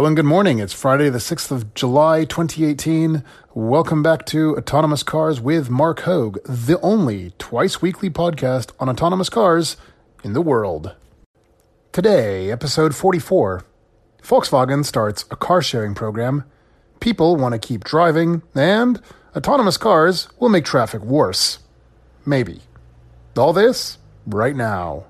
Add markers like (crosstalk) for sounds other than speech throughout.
Hello and good morning. It's Friday, the 6th of July, 2018. Welcome back to Autonomous Cars with Marc Hoag, the only twice weekly podcast on autonomous cars in the world. Today, episode 44 Volkswagen starts a car sharing program, people want to keep driving, and autonomous cars will make traffic worse. Maybe. All this right now.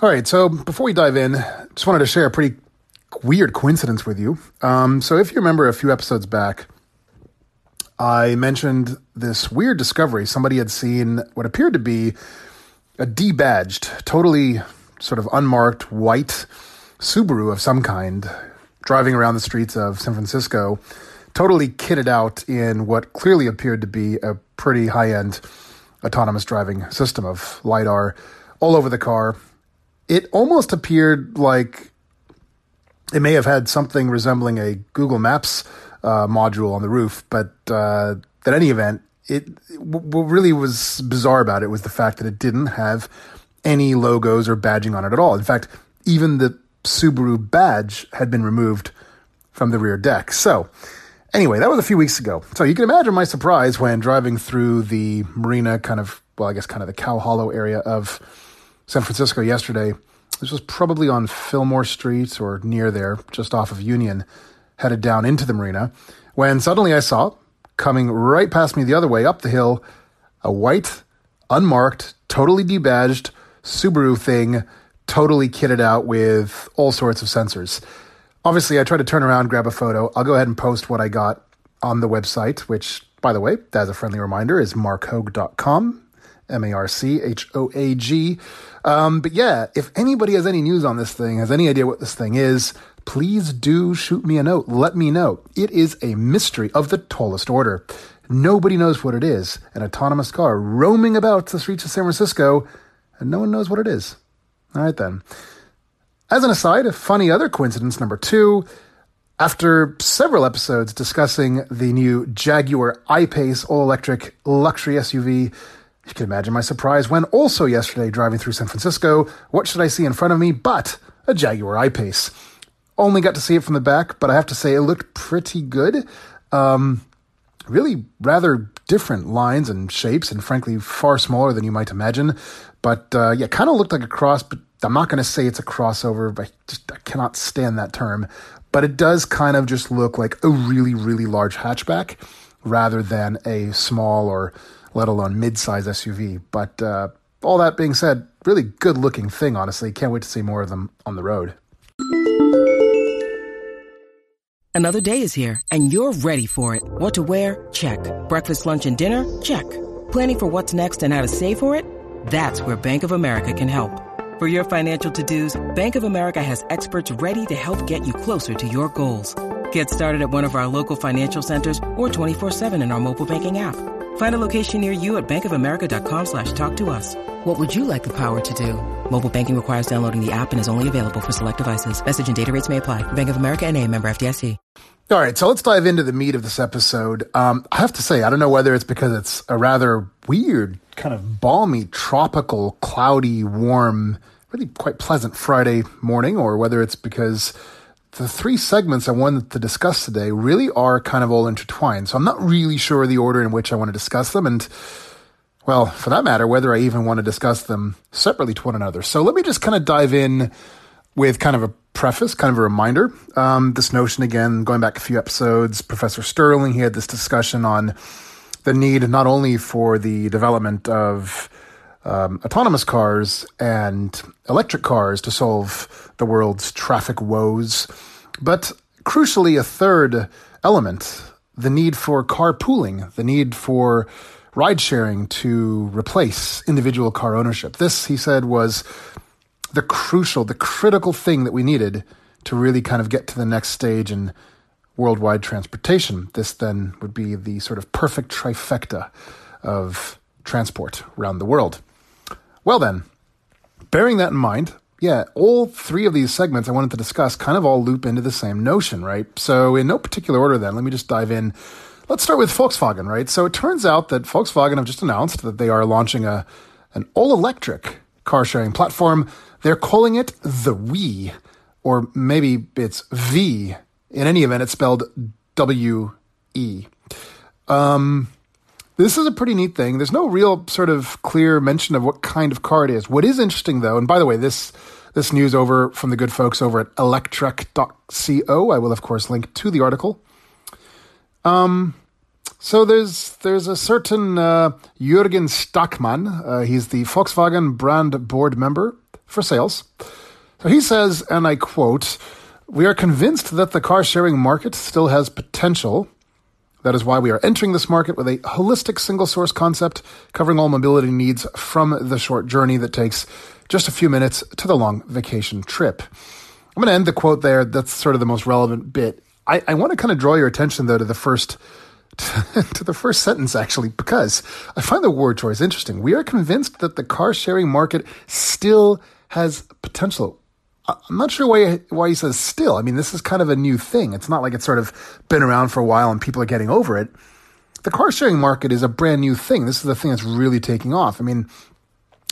All right, so before we dive in, just wanted to share a pretty weird coincidence with you. Um, so, if you remember a few episodes back, I mentioned this weird discovery. Somebody had seen what appeared to be a debadged, totally sort of unmarked white Subaru of some kind driving around the streets of San Francisco, totally kitted out in what clearly appeared to be a pretty high end autonomous driving system of LiDAR all over the car it almost appeared like it may have had something resembling a Google Maps uh, module on the roof, but uh, at any event, it what really was bizarre about it was the fact that it didn't have any logos or badging on it at all. In fact, even the Subaru badge had been removed from the rear deck. So, anyway, that was a few weeks ago. So you can imagine my surprise when driving through the marina, kind of, well, I guess kind of the Cow Hollow area of San Francisco yesterday. This was probably on Fillmore Street or near there, just off of Union, headed down into the marina, when suddenly I saw, coming right past me the other way up the hill, a white, unmarked, totally debadged Subaru thing, totally kitted out with all sorts of sensors. Obviously, I tried to turn around, grab a photo. I'll go ahead and post what I got on the website, which, by the way, as a friendly reminder, is marchoag.com. M A R C H O A G. Um, but yeah, if anybody has any news on this thing, has any idea what this thing is, please do shoot me a note. Let me know. It is a mystery of the tallest order. Nobody knows what it is. An autonomous car roaming about the streets of San Francisco, and no one knows what it is. All right, then. As an aside, a funny other coincidence number two. After several episodes discussing the new Jaguar I-Pace all-electric luxury SUV, you can imagine my surprise when also yesterday driving through San Francisco, what should I see in front of me but a Jaguar I-Pace. Only got to see it from the back, but I have to say it looked pretty good. Um, really rather different lines and shapes, and frankly, far smaller than you might imagine. But uh, yeah, kind of looked like a cross, but I'm not going to say it's a crossover. I just I cannot stand that term. But it does kind of just look like a really, really large hatchback rather than a small or let alone mid-size SUV. But uh, all that being said, really good looking thing, honestly. Can't wait to see more of them on the road. Another day is here, and you're ready for it. What to wear? Check. Breakfast, lunch, and dinner? Check. Planning for what's next and how to save for it? That's where Bank of America can help. For your financial to-dos, Bank of America has experts ready to help get you closer to your goals. Get started at one of our local financial centers or 24-7 in our mobile banking app. Find a location near you at bankofamerica.com slash talk to us. What would you like the power to do? Mobile banking requires downloading the app and is only available for select devices. Message and data rates may apply. Bank of America and a member FDIC. All right, so let's dive into the meat of this episode. Um, I have to say, I don't know whether it's because it's a rather weird, kind of balmy, tropical, cloudy, warm, really quite pleasant Friday morning, or whether it's because the three segments I wanted to discuss today really are kind of all intertwined. So I'm not really sure the order in which I want to discuss them. And, well, for that matter, whether I even want to discuss them separately to one another. So let me just kind of dive in with kind of a preface, kind of a reminder. Um, this notion, again, going back a few episodes, Professor Sterling, he had this discussion on the need not only for the development of um, autonomous cars and electric cars to solve the world's traffic woes. But crucially, a third element the need for carpooling, the need for ride sharing to replace individual car ownership. This, he said, was the crucial, the critical thing that we needed to really kind of get to the next stage in worldwide transportation. This then would be the sort of perfect trifecta of transport around the world. Well, then, bearing that in mind, yeah, all three of these segments I wanted to discuss kind of all loop into the same notion, right? So, in no particular order, then, let me just dive in. Let's start with Volkswagen, right? So, it turns out that Volkswagen have just announced that they are launching a an all electric car sharing platform. They're calling it the We, or maybe it's V. In any event, it's spelled W E. Um, this is a pretty neat thing. There's no real sort of clear mention of what kind of car it is. What is interesting, though, and by the way, this this news over from the good folks over at electrek.co. I will, of course, link to the article. Um, so there's there's a certain uh, Jürgen Stackmann. Uh, he's the Volkswagen brand board member for sales. So he says, and I quote, "We are convinced that the car sharing market still has potential." That is why we are entering this market with a holistic single source concept covering all mobility needs from the short journey that takes just a few minutes to the long vacation trip. I'm going to end the quote there. That's sort of the most relevant bit. I, I want to kind of draw your attention though to the first (laughs) to the first sentence, actually, because I find the word choice interesting. We are convinced that the car sharing market still has potential. I'm not sure why why he says still. I mean, this is kind of a new thing. It's not like it's sort of been around for a while and people are getting over it. The car sharing market is a brand new thing. This is the thing that's really taking off. I mean,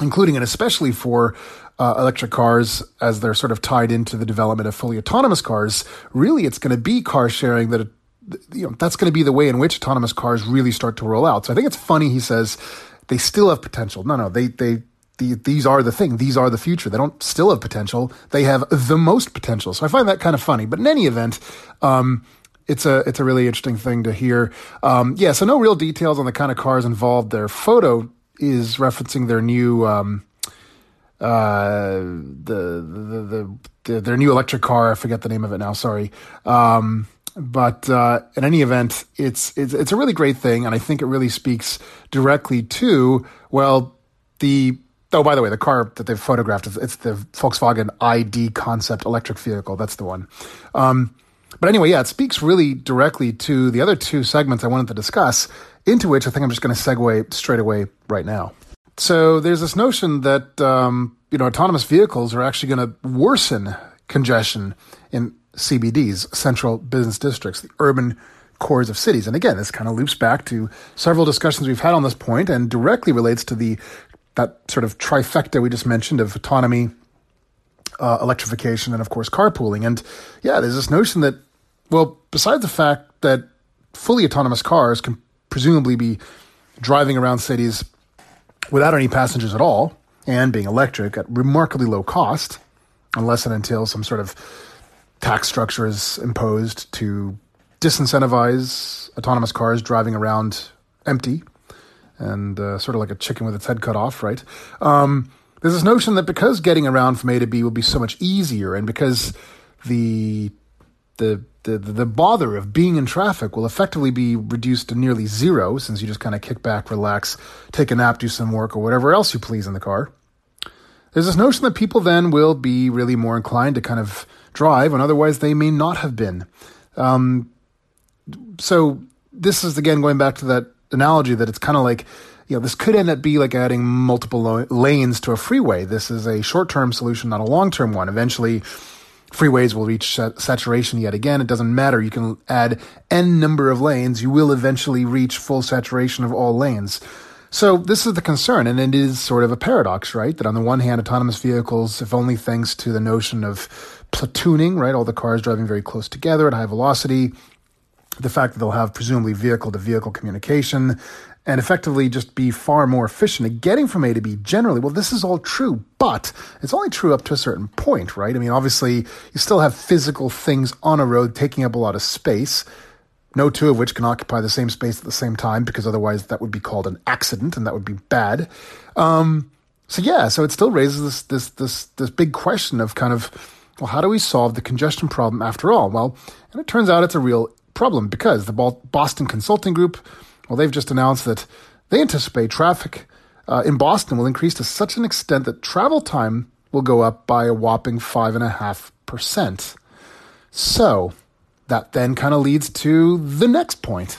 including and especially for uh, electric cars as they're sort of tied into the development of fully autonomous cars. Really, it's going to be car sharing that you know, that's going to be the way in which autonomous cars really start to roll out. So I think it's funny he says they still have potential. No, no, they they the, these are the thing. These are the future. They don't still have potential. They have the most potential. So I find that kind of funny. But in any event, um, it's a it's a really interesting thing to hear. Um, yeah, so no real details on the kind of cars involved. Their photo is referencing their new um, uh, the, the, the, the, their new electric car. I forget the name of it now. Sorry. Um, but uh, in any event, it's, it's it's a really great thing, and I think it really speaks directly to well the oh by the way the car that they've photographed is it's the Volkswagen ID concept electric vehicle. That's the one. Um, but anyway, yeah, it speaks really directly to the other two segments I wanted to discuss, into which I think I'm just going to segue straight away right now. So there's this notion that um, you know autonomous vehicles are actually going to worsen congestion in CBDs, central business districts, the urban cores of cities. And again, this kind of loops back to several discussions we've had on this point and directly relates to the that sort of trifecta we just mentioned of autonomy, uh, electrification, and of course carpooling. And yeah, there's this notion that well, besides the fact that fully autonomous cars can presumably be driving around cities without any passengers at all and being electric at remarkably low cost, unless and until some sort of tax structure is imposed to disincentivize autonomous cars driving around empty and uh, sort of like a chicken with its head cut off, right? Um, there's this notion that because getting around from A to B will be so much easier, and because the the the, the bother of being in traffic will effectively be reduced to nearly zero since you just kind of kick back, relax, take a nap, do some work, or whatever else you please in the car. There's this notion that people then will be really more inclined to kind of drive, and otherwise they may not have been. Um, so this is again going back to that analogy that it's kind of like you know this could end up be like adding multiple lo- lanes to a freeway. This is a short-term solution, not a long-term one. Eventually, freeways will reach saturation yet again. It doesn't matter. You can add n number of lanes. You will eventually reach full saturation of all lanes. So this is the concern, and it is sort of a paradox, right? That on the one hand, autonomous vehicles, if only thanks to the notion of platooning, right? All the cars driving very close together at high velocity. The fact that they'll have presumably vehicle to vehicle communication and effectively just be far more efficient at getting from A to B generally. Well, this is all true, but it's only true up to a certain point, right? I mean, obviously, you still have physical things on a road taking up a lot of space, no two of which can occupy the same space at the same time, because otherwise that would be called an accident and that would be bad. Um, so yeah, so it still raises this this this this big question of kind of well, how do we solve the congestion problem after all? Well, and it turns out it's a real problem because the Boston Consulting Group, well, they've just announced that they anticipate traffic uh, in Boston will increase to such an extent that travel time will go up by a whopping 5.5%. So that then kind of leads to the next point.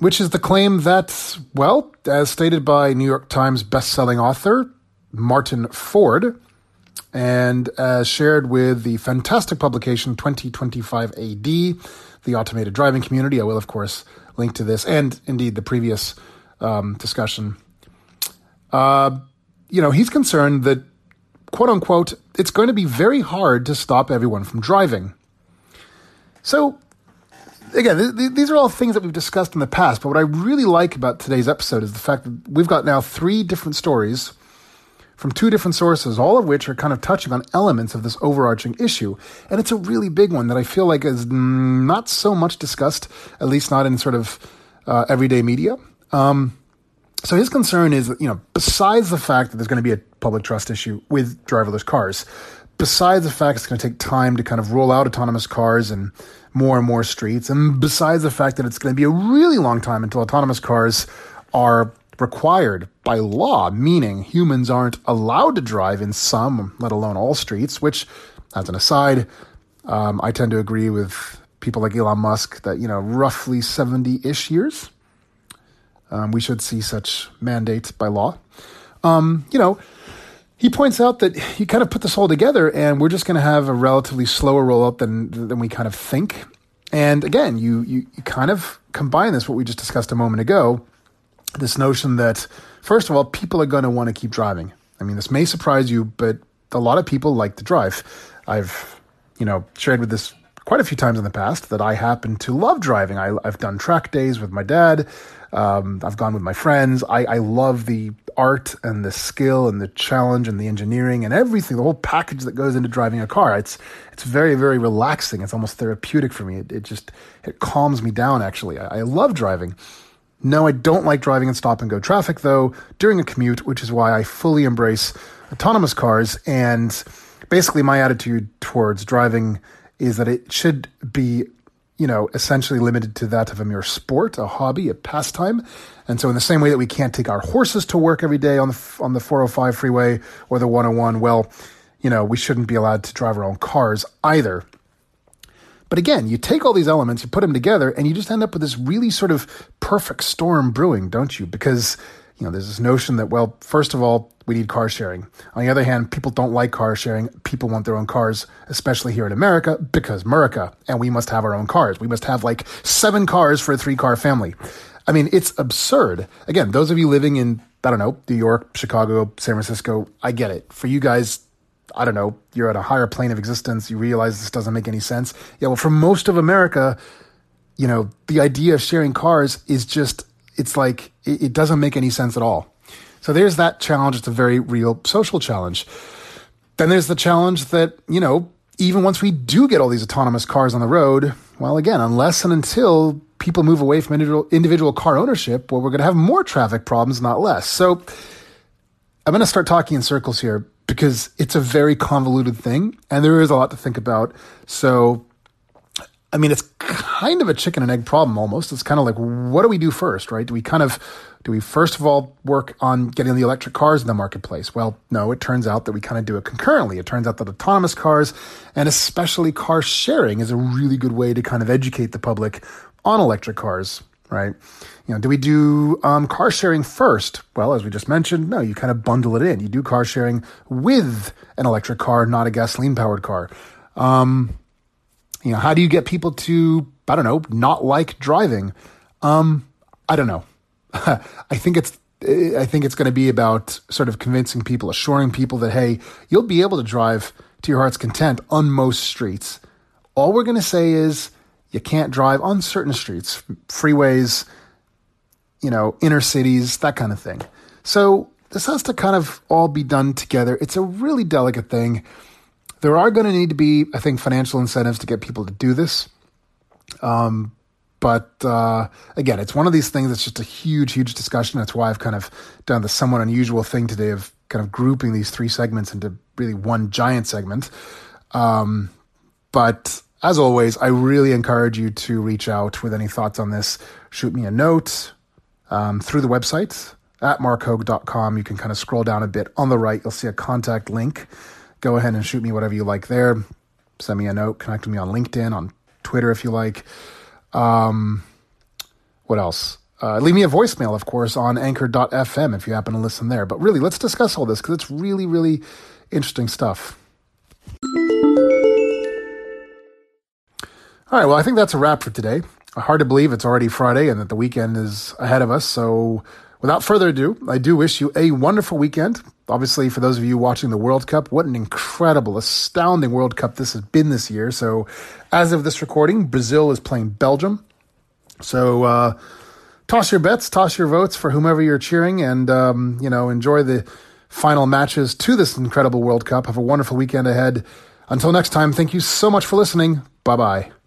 which is the claim that, well, as stated by New York Times bestselling author Martin Ford, and as shared with the fantastic publication 2025 AD, the automated driving community. I will, of course, link to this and indeed the previous um, discussion. Uh, you know, he's concerned that, quote unquote, it's going to be very hard to stop everyone from driving. So again, th- th- these are all things that we've discussed in the past, but what I really like about today's episode is the fact that we've got now three different stories from two different sources, all of which are kind of touching on elements of this overarching issue. And it's a really big one that I feel like is not so much discussed, at least not in sort of uh, everyday media. Um, so his concern is you know, besides the fact that there's going to be a public trust issue with driverless cars, besides the fact it's going to take time to kind of roll out autonomous cars and more and more streets, and besides the fact that it's going to be a really long time until autonomous cars are required by law, meaning humans aren't allowed to drive in some, let alone all streets, which, as an aside, um, I tend to agree with people like Elon Musk that, you know, roughly 70 ish years, um, we should see such mandates by law. Um, you know, he points out that he kind of put this all together and we're just going to have a relatively slower rollout than than we kind of think. And again, you, you, you kind of combine this what we just discussed a moment ago, this notion that first of all, people are going to want to keep driving. I mean, this may surprise you, but a lot of people like to drive. I've, you know, shared with this quite a few times in the past that I happen to love driving. I, have done track days with my dad. Um, I've gone with my friends. I, I love the art and the skill and the challenge and the engineering and everything, the whole package that goes into driving a car. It's it's very very relaxing. It's almost therapeutic for me. It, it just it calms me down. Actually, I, I love driving. No, I don't like driving in stop and go traffic though during a commute, which is why I fully embrace autonomous cars. And basically, my attitude towards driving is that it should be you know, essentially limited to that of a mere sport, a hobby, a pastime. And so, in the same way that we can't take our horses to work every day on the on the 405 freeway or the 101, well, you know, we shouldn't be allowed to drive our own cars either. But again, you take all these elements, you put them together, and you just end up with this really sort of perfect storm brewing, don't you? Because you know, there's this notion that, well, first of all, we need car sharing. On the other hand, people don't like car sharing. People want their own cars, especially here in America, because America, and we must have our own cars. We must have like seven cars for a three car family. I mean, it's absurd. Again, those of you living in, I don't know, New York, Chicago, San Francisco, I get it. For you guys, I don't know, you're at a higher plane of existence. You realize this doesn't make any sense. Yeah, well, for most of America, you know, the idea of sharing cars is just it's like it, it doesn't make any sense at all. So there's that challenge. It's a very real social challenge. Then there's the challenge that, you know, even once we do get all these autonomous cars on the road, well, again, unless and until people move away from individual, individual car ownership, well, we're going to have more traffic problems, not less. So I'm going to start talking in circles here because it's a very convoluted thing and there is a lot to think about. So I mean, it's kind of a chicken and egg problem almost. It's kind of like, what do we do first, right? Do we kind of, do we first of all work on getting the electric cars in the marketplace? Well, no, it turns out that we kind of do it concurrently. It turns out that autonomous cars and especially car sharing is a really good way to kind of educate the public on electric cars, right? You know, do we do um, car sharing first? Well, as we just mentioned, no, you kind of bundle it in. You do car sharing with an electric car, not a gasoline powered car. Um, you know, how do you get people to, I don't know, not like driving? Um, I don't know. (laughs) I think it's I think it's going to be about sort of convincing people, assuring people that hey, you'll be able to drive to your heart's content on most streets. All we're going to say is you can't drive on certain streets, freeways, you know, inner cities, that kind of thing. So this has to kind of all be done together. It's a really delicate thing. There are going to need to be, I think, financial incentives to get people to do this. Um, but uh, again, it's one of these things that's just a huge, huge discussion. That's why I've kind of done the somewhat unusual thing today of kind of grouping these three segments into really one giant segment. Um, but as always, I really encourage you to reach out with any thoughts on this. Shoot me a note um, through the website at marchoag.com. You can kind of scroll down a bit on the right. You'll see a contact link. Go ahead and shoot me whatever you like there. Send me a note. Connect with me on LinkedIn, on Twitter if you like. Um, what else? Uh, leave me a voicemail, of course, on anchor.fm if you happen to listen there. But really, let's discuss all this because it's really, really interesting stuff. All right, well, I think that's a wrap for today. Hard to believe it's already Friday and that the weekend is ahead of us. So, without further ado, I do wish you a wonderful weekend. Obviously, for those of you watching the World Cup, what an incredible, astounding World Cup this has been this year. So, as of this recording, Brazil is playing Belgium. So, uh, toss your bets, toss your votes for whomever you're cheering, and um, you know enjoy the final matches to this incredible World Cup. Have a wonderful weekend ahead. Until next time, thank you so much for listening. Bye bye.